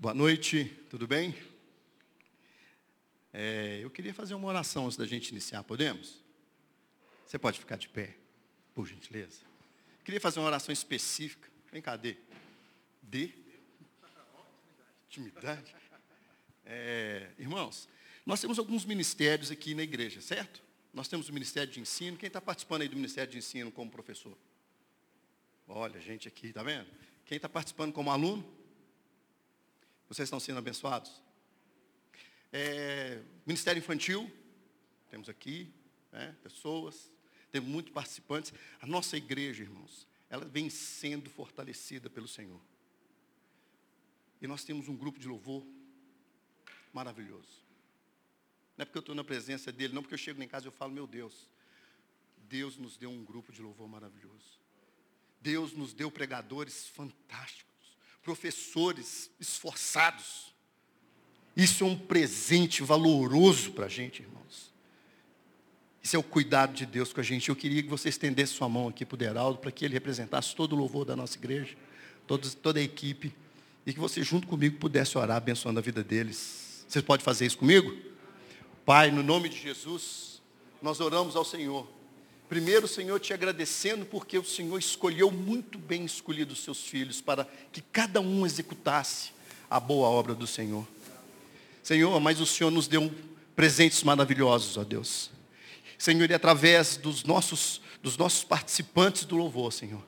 Boa noite, tudo bem? É, eu queria fazer uma oração antes da gente iniciar, podemos? Você pode ficar de pé, por gentileza? Queria fazer uma oração específica. Vem cá, Dê. Dê? Intimidade. É, irmãos, nós temos alguns ministérios aqui na igreja, certo? Nós temos o Ministério de Ensino. Quem está participando aí do Ministério de Ensino como professor? Olha, gente aqui, tá vendo? Quem está participando como aluno? Vocês estão sendo abençoados? É, Ministério Infantil, temos aqui né, pessoas, temos muitos participantes. A nossa igreja, irmãos, ela vem sendo fortalecida pelo Senhor. E nós temos um grupo de louvor maravilhoso. Não é porque eu estou na presença dele, não porque eu chego em casa e eu falo, meu Deus, Deus nos deu um grupo de louvor maravilhoso. Deus nos deu pregadores fantásticos, professores esforçados. Isso é um presente valoroso para a gente, irmãos. Isso é o cuidado de Deus com a gente. Eu queria que você estendesse sua mão aqui para o Deraldo, para que ele representasse todo o louvor da nossa igreja, toda, toda a equipe, e que você, junto comigo, pudesse orar abençoando a vida deles. Você pode fazer isso comigo? Pai, no nome de Jesus, nós oramos ao Senhor. Primeiro, Senhor, te agradecendo porque o Senhor escolheu muito bem escolhido os seus filhos para que cada um executasse a boa obra do Senhor. Senhor, mas o Senhor nos deu presentes maravilhosos, ó Deus. Senhor, e através dos nossos, dos nossos participantes do louvor, Senhor,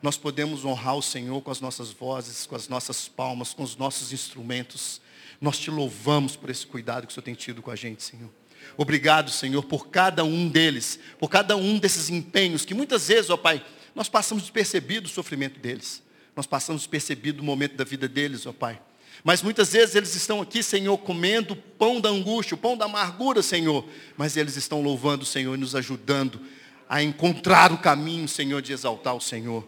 nós podemos honrar o Senhor com as nossas vozes, com as nossas palmas, com os nossos instrumentos. Nós te louvamos por esse cuidado que o Senhor tem tido com a gente, Senhor. Obrigado, Senhor, por cada um deles, por cada um desses empenhos, que muitas vezes, ó Pai, nós passamos despercebido o sofrimento deles. Nós passamos despercebido o momento da vida deles, ó Pai. Mas muitas vezes eles estão aqui, Senhor, comendo o pão da angústia, o pão da amargura, Senhor. Mas eles estão louvando o Senhor e nos ajudando a encontrar o caminho, Senhor, de exaltar o Senhor.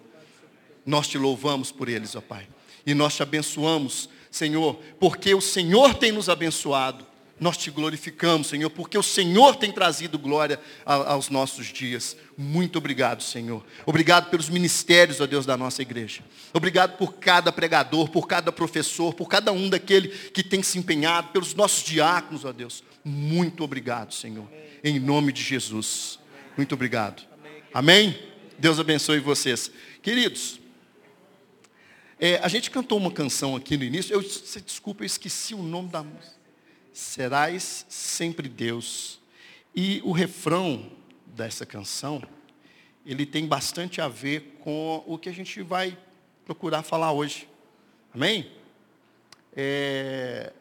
Nós te louvamos por eles, ó Pai. E nós te abençoamos Senhor, porque o Senhor tem nos abençoado. Nós te glorificamos, Senhor, porque o Senhor tem trazido glória aos nossos dias. Muito obrigado, Senhor. Obrigado pelos ministérios, ó Deus, da nossa igreja. Obrigado por cada pregador, por cada professor, por cada um daquele que tem se empenhado, pelos nossos diáconos, ó Deus. Muito obrigado, Senhor. Em nome de Jesus. Muito obrigado. Amém? Deus abençoe vocês. Queridos, é, a gente cantou uma canção aqui no início. Eu, desculpa, eu esqueci o nome da música. Serás sempre Deus. E o refrão dessa canção, ele tem bastante a ver com o que a gente vai procurar falar hoje. Amém? É,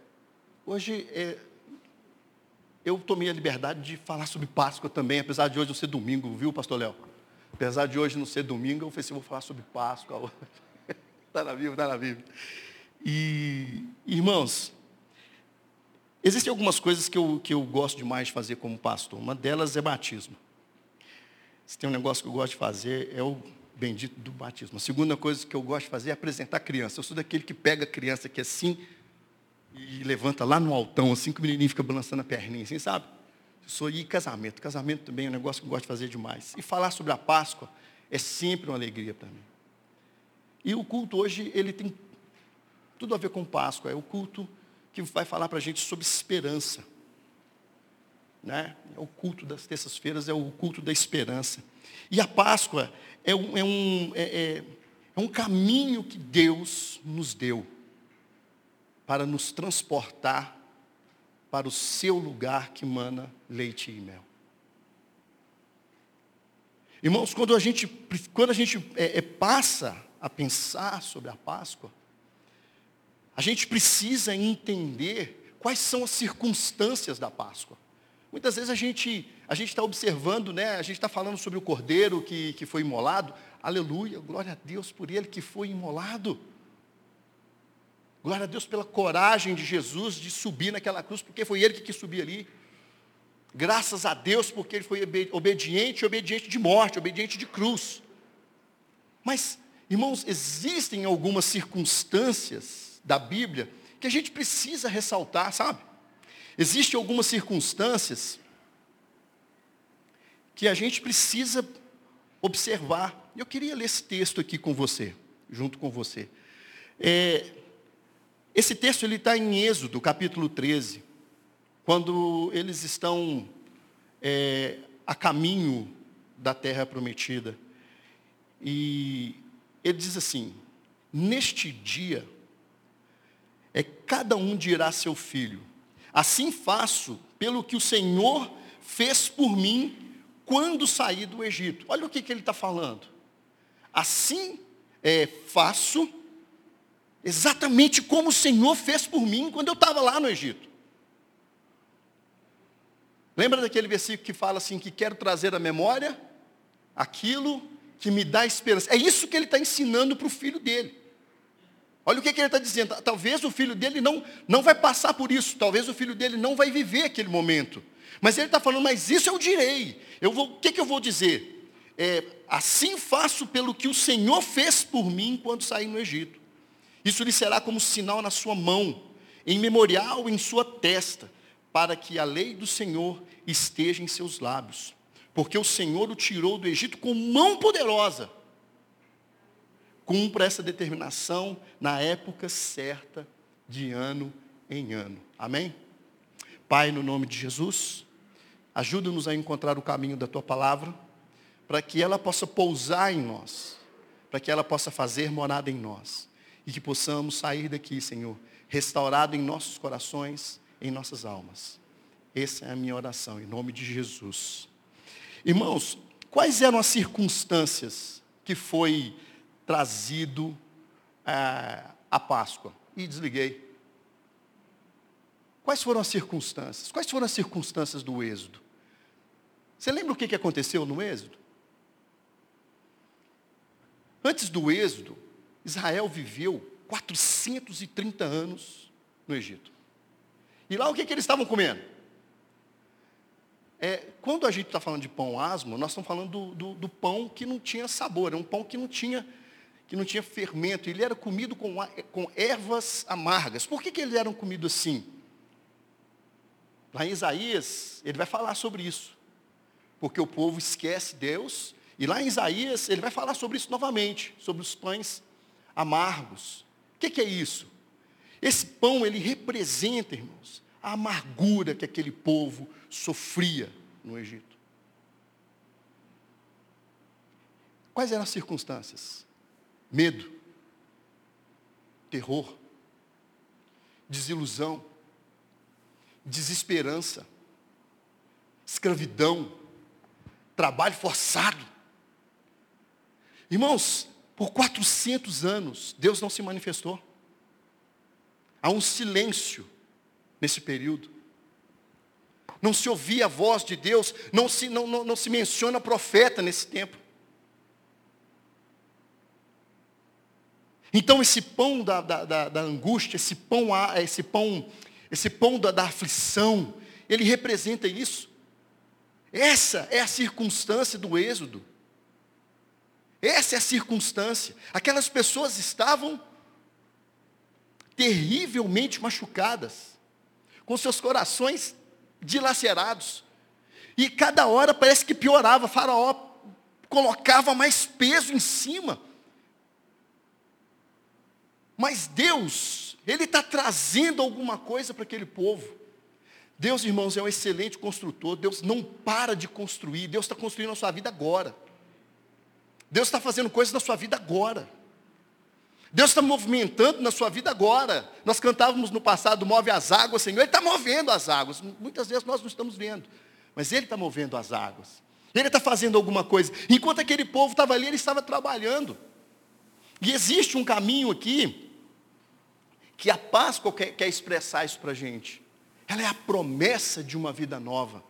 hoje é, eu tomei a liberdade de falar sobre Páscoa também, apesar de hoje não ser domingo, viu, pastor Léo? Apesar de hoje não ser domingo, eu falei assim, vou falar sobre Páscoa. Está na Bíblia, está na Bíblia. E, irmãos, existem algumas coisas que eu, que eu gosto demais de fazer como pastor. Uma delas é batismo. Se tem um negócio que eu gosto de fazer, é o bendito do batismo. A segunda coisa que eu gosto de fazer é apresentar criança. Eu sou daquele que pega a criança aqui assim e levanta lá no altão, assim que o menininho fica balançando a perninha, assim, sabe? Eu sou ir casamento. Casamento também é um negócio que eu gosto de fazer demais. E falar sobre a Páscoa é sempre uma alegria para mim. E o culto hoje, ele tem tudo a ver com Páscoa. É o culto que vai falar para a gente sobre esperança. Né? É o culto das terças-feiras, é o culto da esperança. E a Páscoa é um, é, um, é, é, é um caminho que Deus nos deu para nos transportar para o seu lugar que mana leite e mel. Irmãos, quando a gente, quando a gente é, é, passa a pensar sobre a Páscoa, a gente precisa entender quais são as circunstâncias da Páscoa. Muitas vezes a gente a gente está observando, né? A gente está falando sobre o cordeiro que, que foi imolado. Aleluia, glória a Deus por ele que foi imolado. Glória a Deus pela coragem de Jesus de subir naquela cruz, porque foi ele que quis subir ali. Graças a Deus porque ele foi obediente, obediente de morte, obediente de cruz. Mas Irmãos, existem algumas circunstâncias da Bíblia que a gente precisa ressaltar, sabe? Existem algumas circunstâncias que a gente precisa observar. Eu queria ler esse texto aqui com você, junto com você. É, Esse texto ele está em Êxodo, capítulo 13, quando eles estão é, a caminho da terra prometida. E ele diz assim: Neste dia, é cada um dirá a seu filho, assim faço pelo que o Senhor fez por mim quando saí do Egito. Olha o que, que ele está falando. Assim é, faço exatamente como o Senhor fez por mim quando eu estava lá no Egito. Lembra daquele versículo que fala assim, que quero trazer à memória aquilo que me dá esperança. É isso que ele está ensinando para o filho dele. Olha o que, que ele está dizendo. Talvez o filho dele não, não vai passar por isso. Talvez o filho dele não vai viver aquele momento. Mas ele está falando, mas isso eu direi. Eu vou, o que, que eu vou dizer? É, assim faço pelo que o Senhor fez por mim quando saí no Egito. Isso lhe será como sinal na sua mão, em memorial em sua testa, para que a lei do Senhor esteja em seus lábios. Porque o Senhor o tirou do Egito com mão poderosa. Cumpra essa determinação na época certa, de ano em ano. Amém? Pai, no nome de Jesus, ajuda-nos a encontrar o caminho da tua palavra, para que ela possa pousar em nós, para que ela possa fazer morada em nós, e que possamos sair daqui, Senhor, restaurado em nossos corações, em nossas almas. Essa é a minha oração, em nome de Jesus. Irmãos, quais eram as circunstâncias que foi trazido é, a Páscoa? E desliguei. Quais foram as circunstâncias? Quais foram as circunstâncias do êxodo? Você lembra o que aconteceu no êxodo? Antes do êxodo, Israel viveu 430 anos no Egito. E lá o que, que eles estavam comendo? É, quando a gente está falando de pão asmo, nós estamos falando do, do, do, pão que não tinha sabor, é um pão que não tinha, que não tinha fermento. Ele era comido com, com ervas amargas. Por que, que eles eram comidos assim? Lá em Isaías, ele vai falar sobre isso. Porque o povo esquece Deus. E lá em Isaías, ele vai falar sobre isso novamente, sobre os pães amargos. O que, que é isso? Esse pão, ele representa, irmãos, a amargura que aquele povo sofria no Egito. Quais eram as circunstâncias? Medo, terror, desilusão, desesperança, escravidão, trabalho forçado. Irmãos, por 400 anos, Deus não se manifestou. Há um silêncio nesse período. Não se ouvia a voz de Deus, não se, não, não, não se menciona profeta nesse tempo. Então esse pão da, da, da, da angústia, esse pão, esse pão esse pão da, da aflição, ele representa isso. Essa é a circunstância do êxodo. Essa é a circunstância. Aquelas pessoas estavam terrivelmente machucadas, com seus corações dilacerados. E cada hora parece que piorava. faraó colocava mais peso em cima. Mas Deus ele está trazendo alguma coisa para aquele povo. Deus, irmãos, é um excelente construtor. Deus não para de construir. Deus está construindo a sua vida agora. Deus está fazendo coisas na sua vida agora. Deus está movimentando na sua vida agora. Nós cantávamos no passado, move as águas, Senhor. Ele está movendo as águas. Muitas vezes nós não estamos vendo. Mas Ele está movendo as águas. Ele está fazendo alguma coisa. Enquanto aquele povo estava ali, ele estava trabalhando. E existe um caminho aqui que a Páscoa quer, quer expressar isso para a gente. Ela é a promessa de uma vida nova.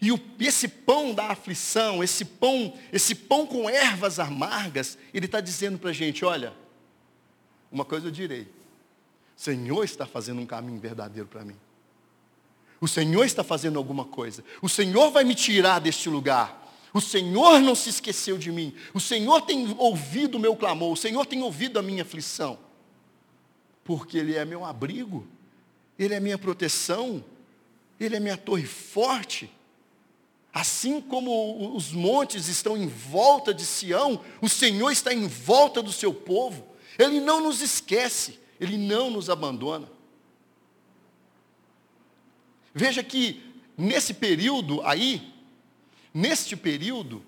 E o, esse pão da aflição, esse pão, esse pão com ervas amargas, ele está dizendo para a gente, olha, uma coisa eu direi, o Senhor está fazendo um caminho verdadeiro para mim. O Senhor está fazendo alguma coisa. O Senhor vai me tirar deste lugar. O Senhor não se esqueceu de mim. O Senhor tem ouvido o meu clamor. O Senhor tem ouvido a minha aflição porque Ele é meu abrigo, Ele é minha proteção, Ele é minha torre forte. Assim como os montes estão em volta de Sião, o Senhor está em volta do seu povo. Ele não nos esquece. Ele não nos abandona. Veja que nesse período aí, neste período,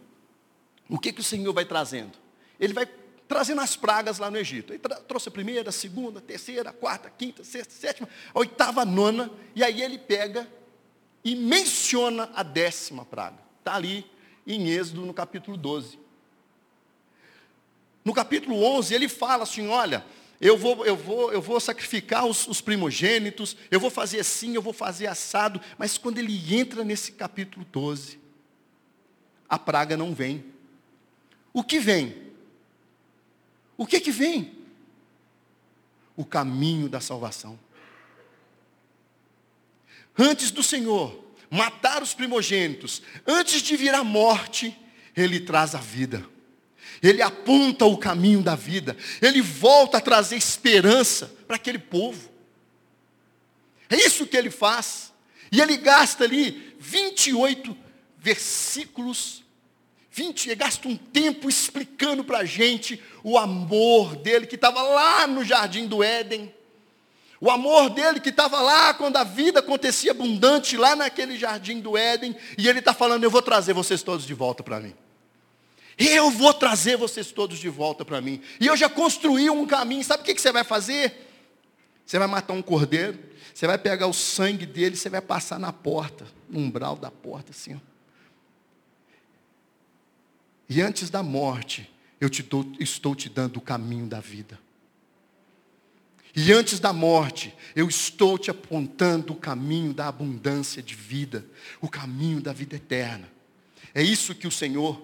o que, que o Senhor vai trazendo? Ele vai trazendo as pragas lá no Egito. Ele trouxe a primeira, a segunda, a terceira, a quarta, a quinta, a sexta, a sétima, a oitava, a nona, e aí ele pega e menciona a décima praga. Está ali em Êxodo, no capítulo 12. No capítulo 11, ele fala assim, olha, eu vou, eu vou, eu vou sacrificar os, os primogênitos, eu vou fazer assim, eu vou fazer assado, mas quando ele entra nesse capítulo 12, a praga não vem. O que vem? O que que vem? O caminho da salvação. Antes do Senhor matar os primogênitos, antes de vir a morte, Ele traz a vida. Ele aponta o caminho da vida. Ele volta a trazer esperança para aquele povo. É isso que ele faz. E ele gasta ali 28 versículos 20, ele gasta um tempo explicando para a gente o amor dele que estava lá no jardim do Éden. O amor dele que estava lá quando a vida acontecia abundante, lá naquele jardim do Éden. E ele está falando: Eu vou trazer vocês todos de volta para mim. Eu vou trazer vocês todos de volta para mim. E eu já construí um caminho. Sabe o que, que você vai fazer? Você vai matar um cordeiro. Você vai pegar o sangue dele. Você vai passar na porta, no umbral da porta, assim. Ó. E antes da morte, eu te dou, estou te dando o caminho da vida. E antes da morte, eu estou te apontando o caminho da abundância de vida, o caminho da vida eterna. É isso que o Senhor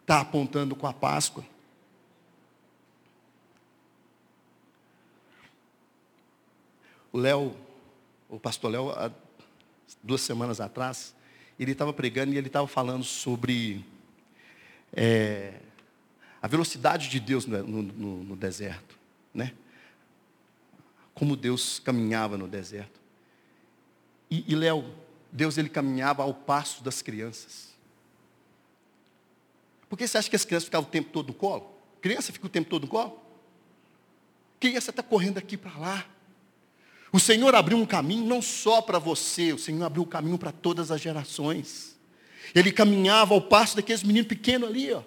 está apontando com a Páscoa. O Léo, o pastor Léo, há duas semanas atrás, ele estava pregando e ele estava falando sobre é, a velocidade de Deus no, no, no deserto, né? Como Deus caminhava no deserto. E, e Léo, Deus ele caminhava ao passo das crianças. Por que você acha que as crianças ficavam o tempo todo no colo? Criança fica o tempo todo no colo? Criança está correndo aqui para lá. O Senhor abriu um caminho não só para você, o Senhor abriu o um caminho para todas as gerações. Ele caminhava ao passo daqueles meninos pequenos ali, ó.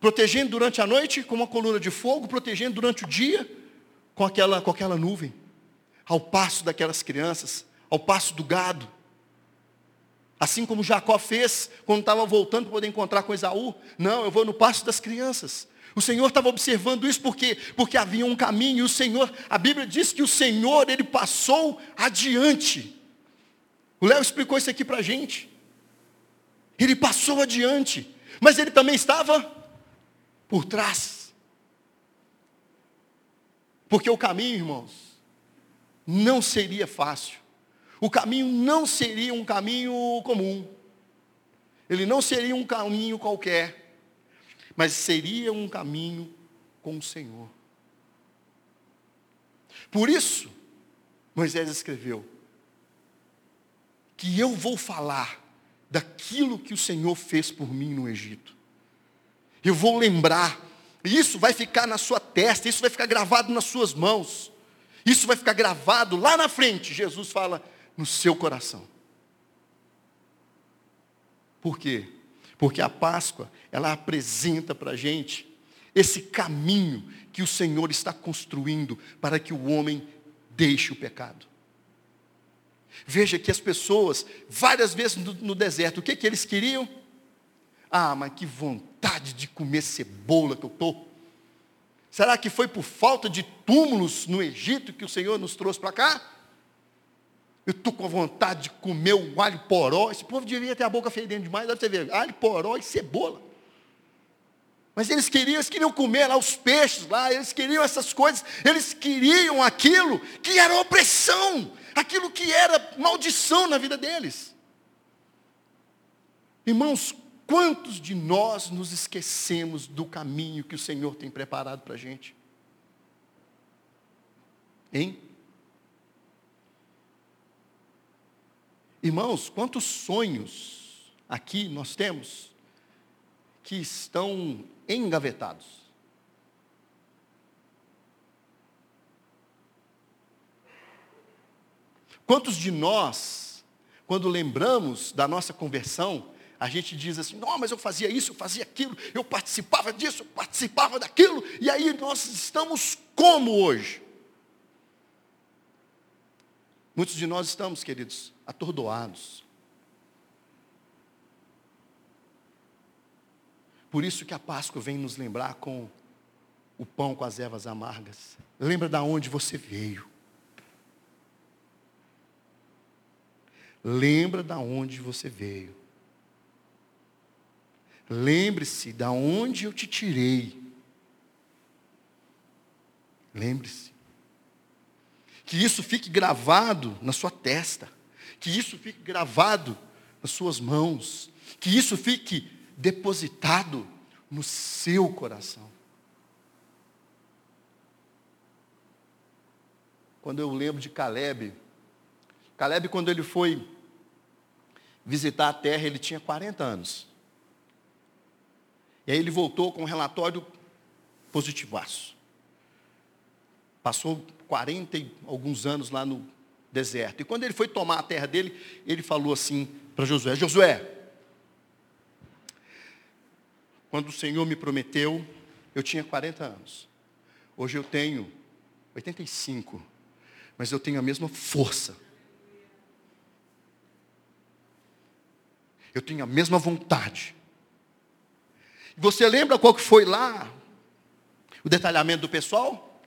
Protegendo durante a noite com uma coluna de fogo, protegendo durante o dia com aquela, com aquela nuvem. Ao passo daquelas crianças, ao passo do gado. Assim como Jacó fez quando estava voltando para poder encontrar com Esaú. Não, eu vou no passo das crianças. O Senhor estava observando isso porque porque havia um caminho e o Senhor, a Bíblia diz que o Senhor ele passou adiante. O Léo explicou isso aqui para a gente. Ele passou adiante, mas ele também estava por trás. Porque o caminho, irmãos, não seria fácil. O caminho não seria um caminho comum. Ele não seria um caminho qualquer, mas seria um caminho com o Senhor. Por isso, Moisés escreveu: que eu vou falar daquilo que o Senhor fez por mim no Egito. Eu vou lembrar, isso vai ficar na sua testa, isso vai ficar gravado nas suas mãos, isso vai ficar gravado lá na frente, Jesus fala, no seu coração. Por quê? Porque a Páscoa, ela apresenta para a gente esse caminho que o Senhor está construindo para que o homem deixe o pecado. Veja que as pessoas, várias vezes no, no deserto, o que, que eles queriam? Ah, mas que vontade de comer cebola que eu estou. Será que foi por falta de túmulos no Egito que o Senhor nos trouxe para cá? Eu estou com vontade de comer o alho poró. Esse povo devia ter a boca fedendo demais. Deve você ver, alho poró e cebola. Mas eles queriam, eles queriam comer lá os peixes lá, eles queriam essas coisas, eles queriam aquilo que era opressão, aquilo que era maldição na vida deles. Irmãos, quantos de nós nos esquecemos do caminho que o Senhor tem preparado para a gente? Hein? Irmãos, quantos sonhos aqui nós temos que estão engavetados? Quantos de nós, quando lembramos da nossa conversão, a gente diz assim, não, mas eu fazia isso, eu fazia aquilo, eu participava disso, eu participava daquilo, e aí nós estamos como hoje? Muitos de nós estamos, queridos, atordoados. Por isso que a Páscoa vem nos lembrar com o pão com as ervas amargas. Lembra da onde você veio. Lembra da onde você veio. Lembre-se da onde eu te tirei. Lembre-se. Que isso fique gravado na sua testa. Que isso fique gravado nas suas mãos. Que isso fique depositado no seu coração. Quando eu lembro de Caleb, Caleb, quando ele foi visitar a terra, ele tinha 40 anos. E aí ele voltou com um relatório positivaço. Passou 40 e alguns anos lá no deserto. E quando ele foi tomar a terra dele, ele falou assim para Josué: Josué, quando o Senhor me prometeu, eu tinha 40 anos. Hoje eu tenho 85. Mas eu tenho a mesma força. Eu tenho a mesma vontade. Você lembra qual que foi lá o detalhamento do pessoal?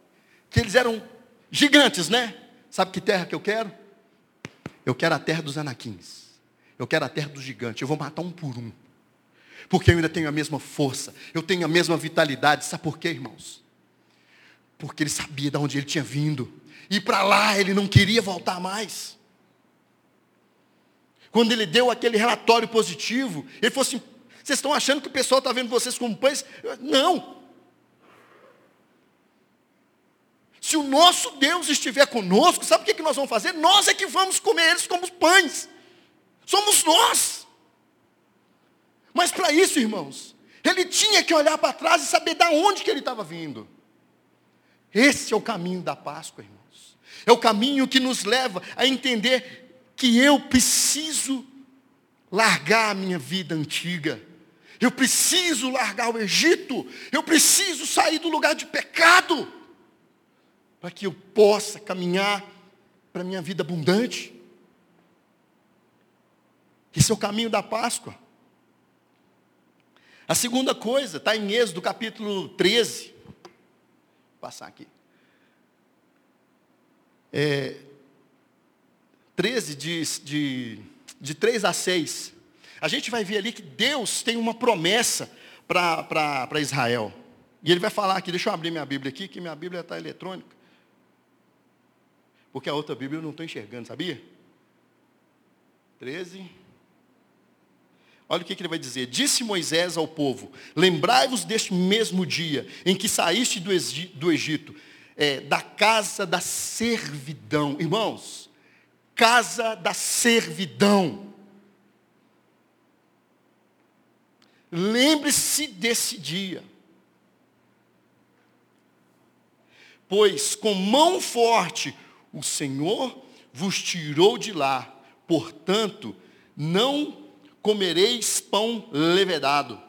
Que eles eram gigantes, né? Sabe que terra que eu quero? Eu quero a terra dos anaquins. Eu quero a terra dos gigantes. Eu vou matar um por um. Porque eu ainda tenho a mesma força. Eu tenho a mesma vitalidade. Sabe por quê, irmãos? Porque ele sabia de onde ele tinha vindo. E para lá ele não queria voltar mais. Quando ele deu aquele relatório positivo, ele falou assim: vocês estão achando que o pessoal está vendo vocês como pães? Não. Se o nosso Deus estiver conosco, sabe o que, que nós vamos fazer? Nós é que vamos comer eles como pães. Somos nós. Mas para isso, irmãos, ele tinha que olhar para trás e saber de onde que ele estava vindo. Esse é o caminho da Páscoa, irmãos. É o caminho que nos leva a entender que eu preciso largar a minha vida antiga eu preciso largar o Egito. Eu preciso sair do lugar de pecado. Para que eu possa caminhar para a minha vida abundante. Esse é o caminho da Páscoa. A segunda coisa, está em Êxodo capítulo 13. Vou passar aqui. É, 13, de, de, de 3 a 6 a gente vai ver ali que Deus tem uma promessa para Israel. E ele vai falar aqui, deixa eu abrir minha Bíblia aqui, que minha Bíblia está eletrônica. Porque a outra Bíblia eu não estou enxergando, sabia? 13. Olha o que, que ele vai dizer. Disse Moisés ao povo: Lembrai-vos deste mesmo dia em que saíste do Egito, é, da casa da servidão. Irmãos, casa da servidão. Lembre-se desse dia. Pois com mão forte o Senhor vos tirou de lá, portanto, não comereis pão levedado.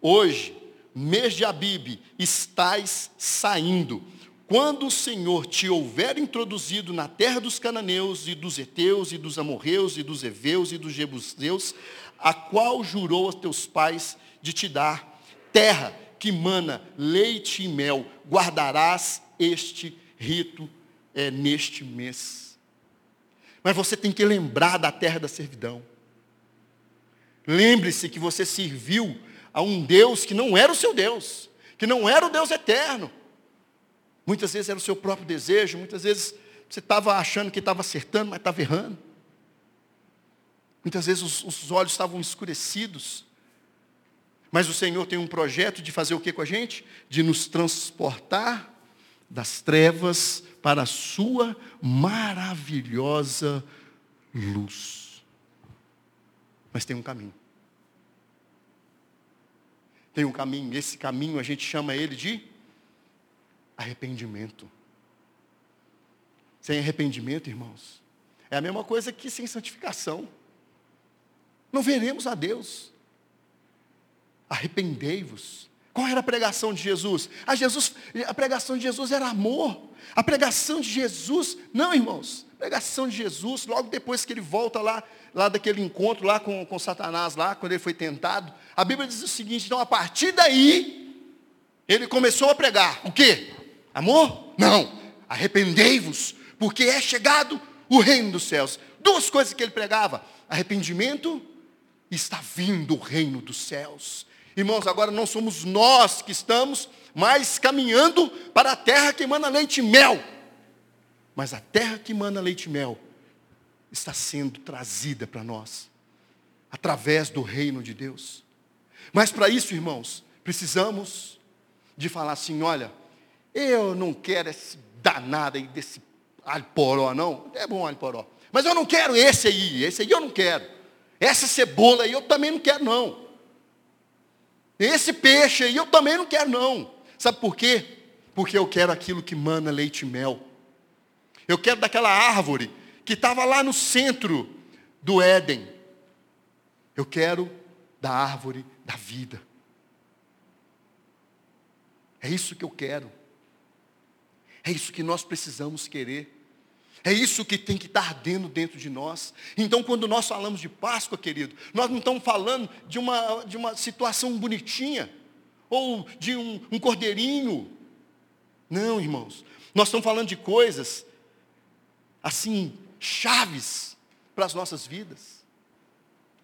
Hoje, mês de Abibe, estais saindo. Quando o Senhor te houver introduzido na terra dos cananeus e dos heteus e dos amorreus e dos heveus e dos jebuseus, a qual jurou aos teus pais de te dar, terra que mana leite e mel, guardarás este rito é, neste mês. Mas você tem que lembrar da terra da servidão. Lembre-se que você serviu a um Deus que não era o seu Deus, que não era o Deus eterno. Muitas vezes era o seu próprio desejo, muitas vezes você estava achando que estava acertando, mas estava errando. Muitas vezes os, os olhos estavam escurecidos. Mas o Senhor tem um projeto de fazer o que com a gente? De nos transportar das trevas para a sua maravilhosa luz. Mas tem um caminho. Tem um caminho, esse caminho a gente chama ele de arrependimento. Sem arrependimento, irmãos, É a mesma coisa que sem santificação. Não veremos a Deus. Arrependei-vos. Qual era a pregação de Jesus? A, Jesus? a pregação de Jesus era amor. A pregação de Jesus, não irmãos, a pregação de Jesus, logo depois que ele volta lá, lá daquele encontro lá com, com Satanás, lá, quando ele foi tentado, a Bíblia diz o seguinte, então a partir daí, ele começou a pregar. O quê? Amor? Não. Arrependei-vos, porque é chegado o reino dos céus. Duas coisas que ele pregava: arrependimento está vindo o reino dos céus. Irmãos, agora não somos nós que estamos mais caminhando para a terra que emana leite e mel. Mas a terra que emana leite e mel está sendo trazida para nós, através do reino de Deus. Mas para isso, irmãos, precisamos de falar assim: olha, eu não quero esse danado aí desse alho não. É bom alho poró. Mas eu não quero esse aí, esse aí eu não quero. Essa cebola aí eu também não quero, não. Esse peixe aí eu também não quero, não. Sabe por quê? Porque eu quero aquilo que mana leite e mel. Eu quero daquela árvore que estava lá no centro do Éden. Eu quero da árvore da vida. É isso que eu quero. É isso que nós precisamos querer. É isso que tem que estar ardendo dentro de nós. Então, quando nós falamos de Páscoa, querido, nós não estamos falando de uma, de uma situação bonitinha, ou de um, um cordeirinho. Não, irmãos. Nós estamos falando de coisas, assim, chaves para as nossas vidas.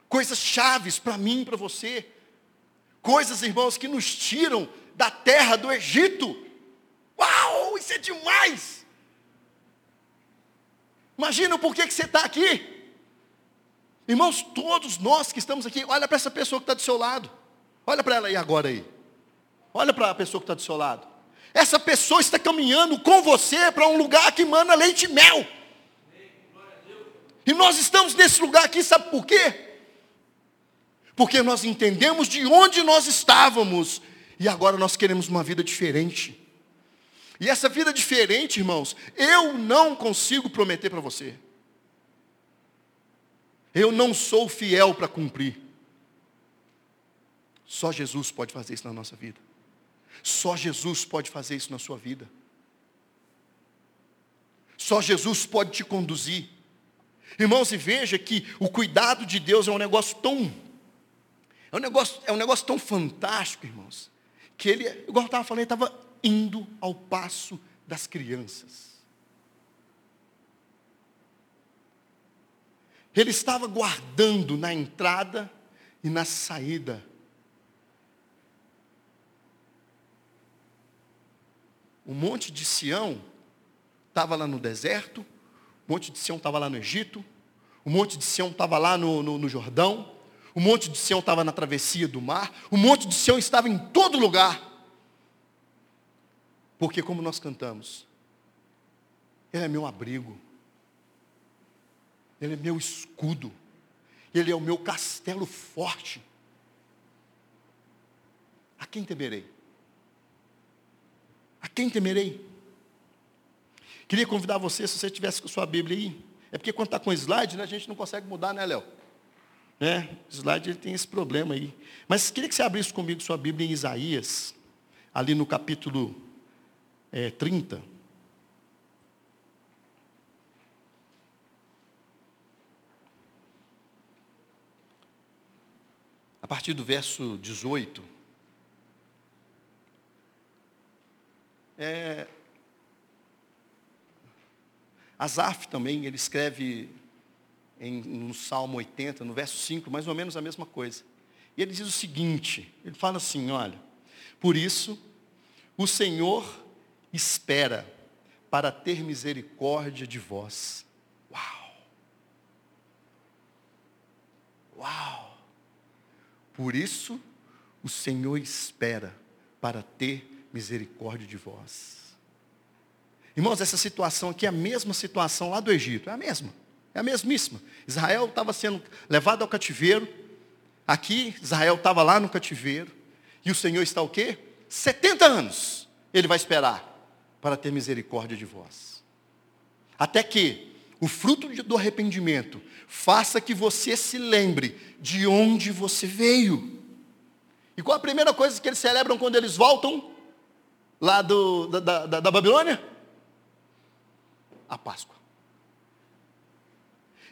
Coisas chaves para mim para você. Coisas, irmãos, que nos tiram da terra do Egito. Isso é demais! Imagina o porquê que você está aqui. Irmãos, todos nós que estamos aqui, olha para essa pessoa que está do seu lado. Olha para ela aí agora aí. Olha para a pessoa que está do seu lado. Essa pessoa está caminhando com você para um lugar que mana leite e mel. E nós estamos nesse lugar aqui, sabe por quê? Porque nós entendemos de onde nós estávamos e agora nós queremos uma vida diferente. E essa vida diferente, irmãos, eu não consigo prometer para você. Eu não sou fiel para cumprir. Só Jesus pode fazer isso na nossa vida. Só Jesus pode fazer isso na sua vida. Só Jesus pode te conduzir. Irmãos, e veja que o cuidado de Deus é um negócio tão é um negócio, é um negócio tão fantástico, irmãos, que ele, igual eu estava falando, ele estava indo ao passo das crianças. Ele estava guardando na entrada e na saída. O monte de Sião estava lá no deserto, o monte de Sião estava lá no Egito, o monte de Sião estava lá no, no, no Jordão, o monte de Sião estava na travessia do mar, o monte de Sião estava em todo lugar. Porque, como nós cantamos, Ele é meu abrigo, Ele é meu escudo, Ele é o meu castelo forte. A quem temerei? A quem temerei? Queria convidar você, se você tivesse com sua Bíblia aí, é porque quando está com slide, né, a gente não consegue mudar, né, Léo? É, o slide ele tem esse problema aí. Mas queria que você abrisse comigo sua Bíblia em Isaías, ali no capítulo é, 30. A partir do verso 18. É, Asaf também, ele escreve em, no Salmo 80, no verso 5, mais ou menos a mesma coisa. E ele diz o seguinte: ele fala assim: olha, por isso o Senhor espera para ter misericórdia de vós. Uau! Uau! Por isso, o Senhor espera para ter misericórdia de vós. Irmãos, essa situação aqui é a mesma situação lá do Egito, é a mesma, é a mesmíssima. Israel estava sendo levado ao cativeiro, aqui Israel estava lá no cativeiro, e o Senhor está o quê? 70 anos ele vai esperar para ter misericórdia de vós. Até que o fruto do arrependimento, faça que você se lembre de onde você veio. E qual a primeira coisa que eles celebram quando eles voltam lá do, da, da, da Babilônia? A Páscoa.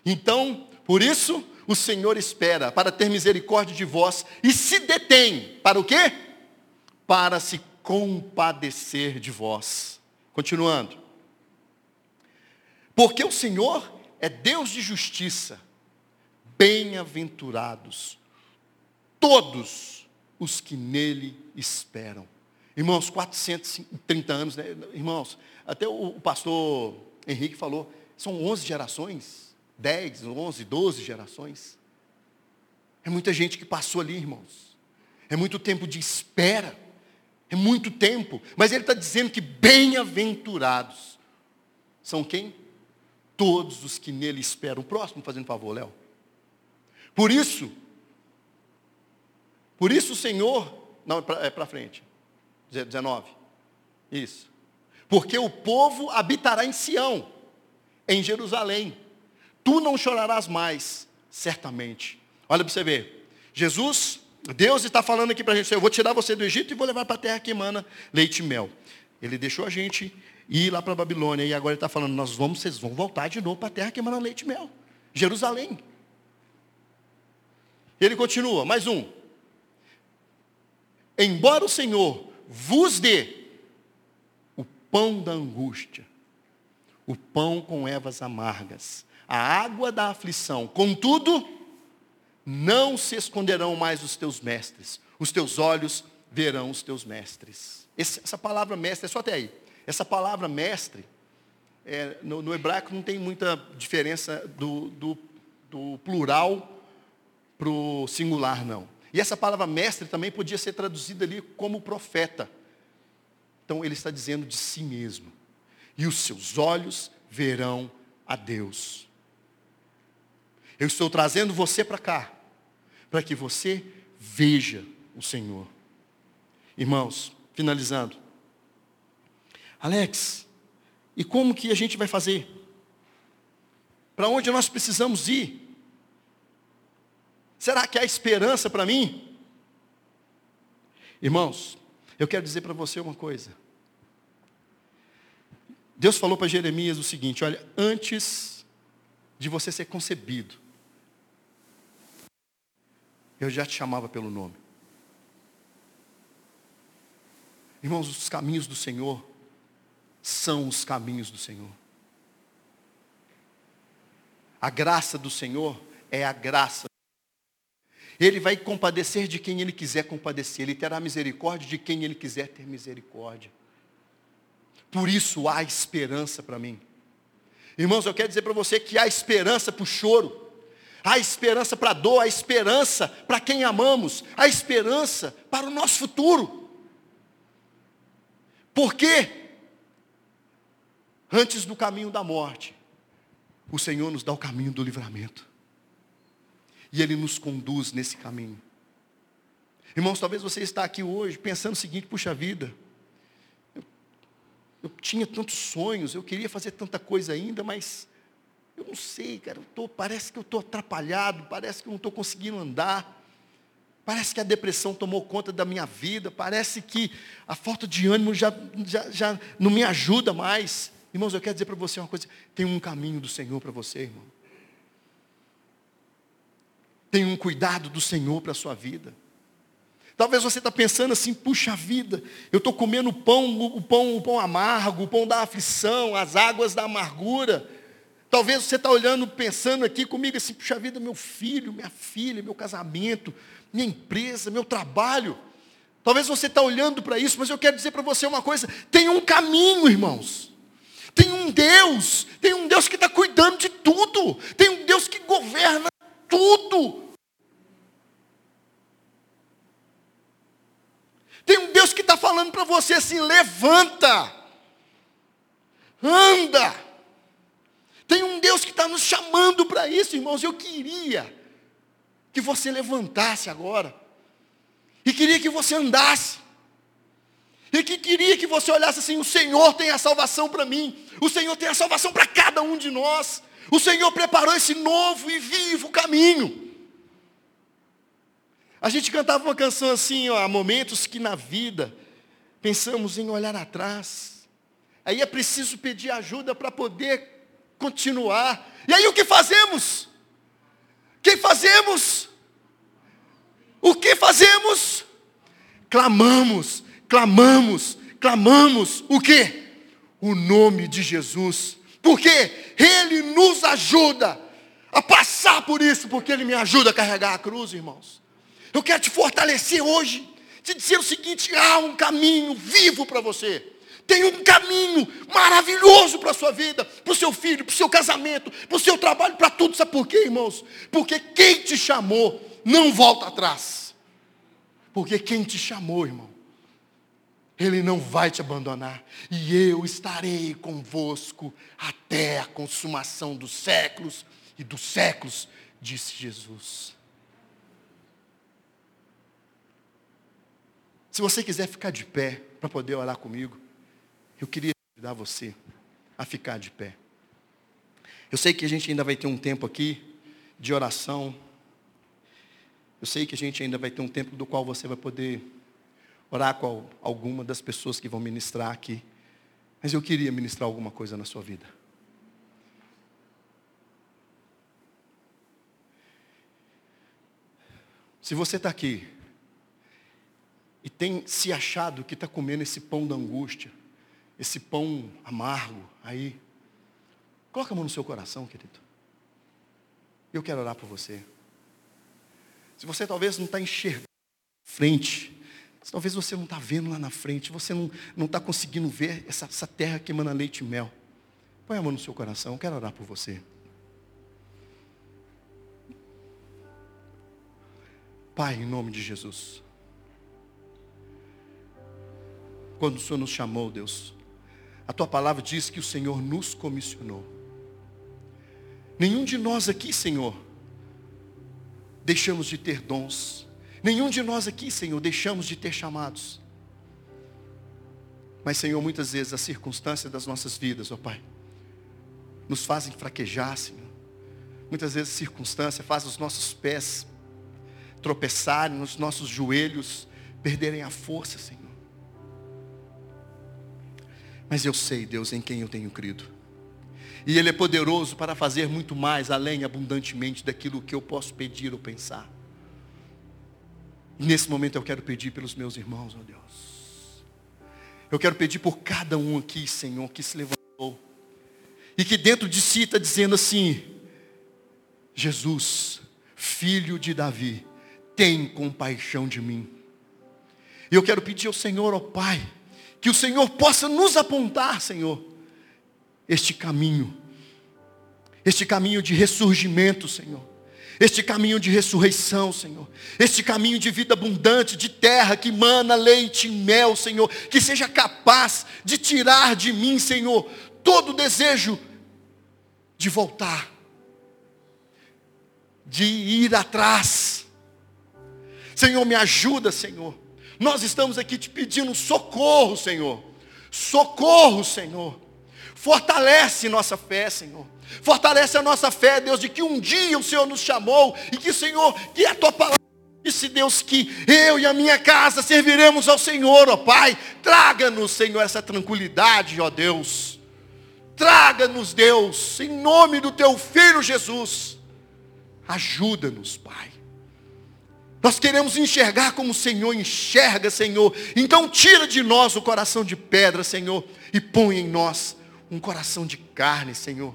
Então, por isso, o Senhor espera para ter misericórdia de vós e se detém para o quê? Para se compadecer de vós. Continuando. Porque o Senhor é Deus de justiça. Bem-aventurados todos os que nele esperam. Irmãos, 430 anos, né? irmãos, até o pastor Henrique falou, são 11 gerações, 10, 11, 12 gerações. É muita gente que passou ali, irmãos. É muito tempo de espera. É muito tempo. Mas ele está dizendo que bem-aventurados são quem? Todos os que nele esperam. O próximo, fazendo favor, Léo. Por isso, por isso o Senhor, não, é para frente, 19, isso. Porque o povo habitará em Sião, em Jerusalém. Tu não chorarás mais, certamente. Olha para você ver. Jesus Deus está falando aqui para a gente, eu vou tirar você do Egito e vou levar para a terra que emana leite e mel. Ele deixou a gente ir lá para a Babilônia e agora ele está falando, nós vamos, vocês vão voltar de novo para a terra que emana leite e mel. Jerusalém. Ele continua, mais um. Embora o Senhor vos dê o pão da angústia, o pão com ervas amargas, a água da aflição, contudo, não se esconderão mais os teus mestres, os teus olhos verão os teus mestres. Essa palavra mestre, é só até aí. Essa palavra mestre, é, no, no, hebraico não tem muita diferença do, do, do plural para o singular, não. E essa palavra mestre também podia ser traduzida ali como profeta. Então ele está dizendo de si mesmo. E os seus olhos verão a Deus. Eu estou trazendo você para cá, para que você veja o Senhor. Irmãos, finalizando. Alex, e como que a gente vai fazer? Para onde nós precisamos ir? Será que há esperança para mim? Irmãos, eu quero dizer para você uma coisa. Deus falou para Jeremias o seguinte: olha, antes de você ser concebido, eu já te chamava pelo nome. Irmãos, os caminhos do Senhor são os caminhos do Senhor. A graça do Senhor é a graça. Ele vai compadecer de quem Ele quiser compadecer. Ele terá misericórdia de quem Ele quiser ter misericórdia. Por isso há esperança para mim. Irmãos, eu quero dizer para você que há esperança para o choro. Há esperança para a dor, há esperança para quem amamos, há esperança para o nosso futuro. Porque antes do caminho da morte, o Senhor nos dá o caminho do livramento. E Ele nos conduz nesse caminho. Irmãos, talvez você está aqui hoje pensando o seguinte, puxa vida, eu, eu tinha tantos sonhos, eu queria fazer tanta coisa ainda, mas eu não sei, cara, eu tô, parece que eu estou atrapalhado, parece que eu não estou conseguindo andar. Parece que a depressão tomou conta da minha vida, parece que a falta de ânimo já, já, já não me ajuda mais. Irmãos, eu quero dizer para você uma coisa: tem um caminho do Senhor para você, irmão. Tem um cuidado do Senhor para a sua vida. Talvez você está pensando assim, puxa vida, eu estou comendo pão, o pão, o pão amargo, o pão da aflição, as águas da amargura. Talvez você está olhando, pensando aqui comigo assim, puxa vida, meu filho, minha filha, meu casamento, minha empresa, meu trabalho. Talvez você está olhando para isso, mas eu quero dizer para você uma coisa: tem um caminho, irmãos. Tem um Deus, tem um Deus que está cuidando de tudo, tem um Deus que governa tudo. Tem um Deus que está falando para você assim: levanta, anda. Tem um Deus que está nos chamando para isso, irmãos. Eu queria que você levantasse agora. E queria que você andasse. E que queria que você olhasse assim: o Senhor tem a salvação para mim, o Senhor tem a salvação para cada um de nós. O Senhor preparou esse novo e vivo caminho. A gente cantava uma canção assim, ó, há momentos que na vida pensamos em olhar atrás. Aí é preciso pedir ajuda para poder continuar. E aí o que fazemos? Que fazemos? O que fazemos? Clamamos, clamamos, clamamos. O que? O nome de Jesus. Porque Ele nos ajuda a passar por isso, porque Ele me ajuda a carregar a cruz, irmãos. Eu quero te fortalecer hoje, te dizer o seguinte: há um caminho vivo para você. Tem um caminho maravilhoso para a sua vida, para o seu filho, para o seu casamento, para o seu trabalho, para tudo. Sabe por quê, irmãos? Porque quem te chamou não volta atrás. Porque quem te chamou, irmão, ele não vai te abandonar. E eu estarei convosco até a consumação dos séculos e dos séculos, disse Jesus. Se você quiser ficar de pé para poder orar comigo, eu queria convidar você a ficar de pé. Eu sei que a gente ainda vai ter um tempo aqui de oração. Eu sei que a gente ainda vai ter um tempo do qual você vai poder orar com alguma das pessoas que vão ministrar aqui. Mas eu queria ministrar alguma coisa na sua vida. Se você está aqui e tem se achado que está comendo esse pão da angústia, esse pão amargo aí, coloca a mão no seu coração, querido. Eu quero orar por você. Se você talvez não está enxergando frente, se talvez você não está vendo lá na frente, você não está conseguindo ver essa, essa terra que emana leite e mel, põe a mão no seu coração, eu quero orar por você. Pai, em nome de Jesus. quando o Senhor nos chamou, Deus. A tua palavra diz que o Senhor nos comissionou. Nenhum de nós aqui, Senhor, deixamos de ter dons. Nenhum de nós aqui, Senhor, deixamos de ter chamados. Mas, Senhor, muitas vezes as circunstâncias das nossas vidas, ó Pai, nos fazem fraquejar, Senhor. Muitas vezes a circunstância faz os nossos pés tropeçarem, os nossos joelhos perderem a força, Senhor. Mas eu sei, Deus, em quem eu tenho crido. E Ele é poderoso para fazer muito mais, além, abundantemente, daquilo que eu posso pedir ou pensar. E nesse momento eu quero pedir pelos meus irmãos, ó Deus. Eu quero pedir por cada um aqui, Senhor, que se levantou. E que dentro de si está dizendo assim: Jesus, filho de Davi, tem compaixão de mim. E eu quero pedir ao Senhor, ó Pai, que o Senhor possa nos apontar, Senhor, este caminho, este caminho de ressurgimento, Senhor, este caminho de ressurreição, Senhor, este caminho de vida abundante, de terra que mana leite e mel, Senhor, que seja capaz de tirar de mim, Senhor, todo o desejo de voltar, de ir atrás. Senhor, me ajuda, Senhor nós estamos aqui te pedindo socorro, Senhor. Socorro, Senhor. Fortalece nossa fé, Senhor. Fortalece a nossa fé, Deus, de que um dia o Senhor nos chamou e que, Senhor, que a tua palavra disse, Deus, que eu e a minha casa serviremos ao Senhor, ó Pai. Traga-nos, Senhor, essa tranquilidade, ó Deus. Traga-nos, Deus, em nome do teu filho Jesus. Ajuda-nos, Pai. Nós queremos enxergar como o Senhor enxerga, Senhor. Então tira de nós o coração de pedra, Senhor, e põe em nós um coração de carne, Senhor.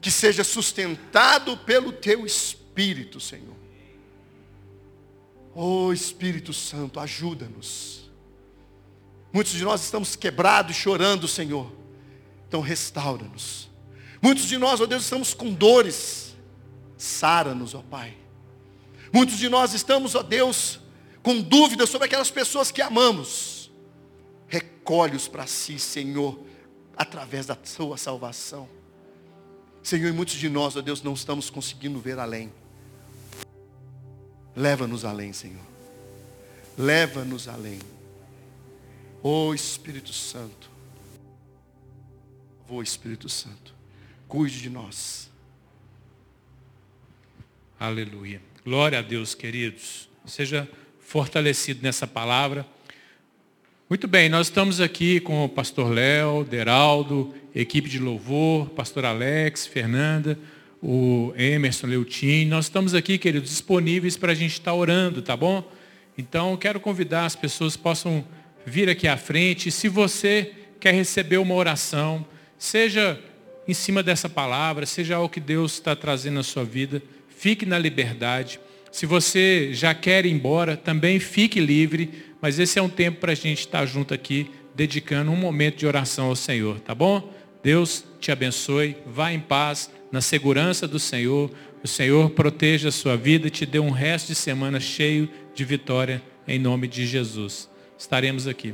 Que seja sustentado pelo teu Espírito, Senhor. Oh Espírito Santo, ajuda-nos. Muitos de nós estamos quebrados, chorando, Senhor. Então restaura-nos. Muitos de nós, ó oh Deus, estamos com dores. Sara-nos, ó oh Pai. Muitos de nós estamos, ó Deus, com dúvidas sobre aquelas pessoas que amamos. Recolhe-os para si, Senhor, através da sua salvação. Senhor, e muitos de nós, ó Deus, não estamos conseguindo ver além. Leva-nos além, Senhor. Leva-nos além. Ô oh, Espírito Santo. Ô oh, Espírito Santo. Cuide de nós. Aleluia. Glória a Deus, queridos. Seja fortalecido nessa palavra. Muito bem, nós estamos aqui com o pastor Léo, Deraldo, equipe de louvor, pastor Alex, Fernanda, o Emerson Leutin. Nós estamos aqui, queridos, disponíveis para a gente estar orando, tá bom? Então, quero convidar as pessoas possam vir aqui à frente. Se você quer receber uma oração, seja em cima dessa palavra, seja o que Deus está trazendo na sua vida, fique na liberdade. Se você já quer ir embora, também fique livre, mas esse é um tempo para a gente estar junto aqui, dedicando um momento de oração ao Senhor, tá bom? Deus te abençoe, vá em paz, na segurança do Senhor. O Senhor proteja a sua vida e te dê um resto de semana cheio de vitória, em nome de Jesus. Estaremos aqui.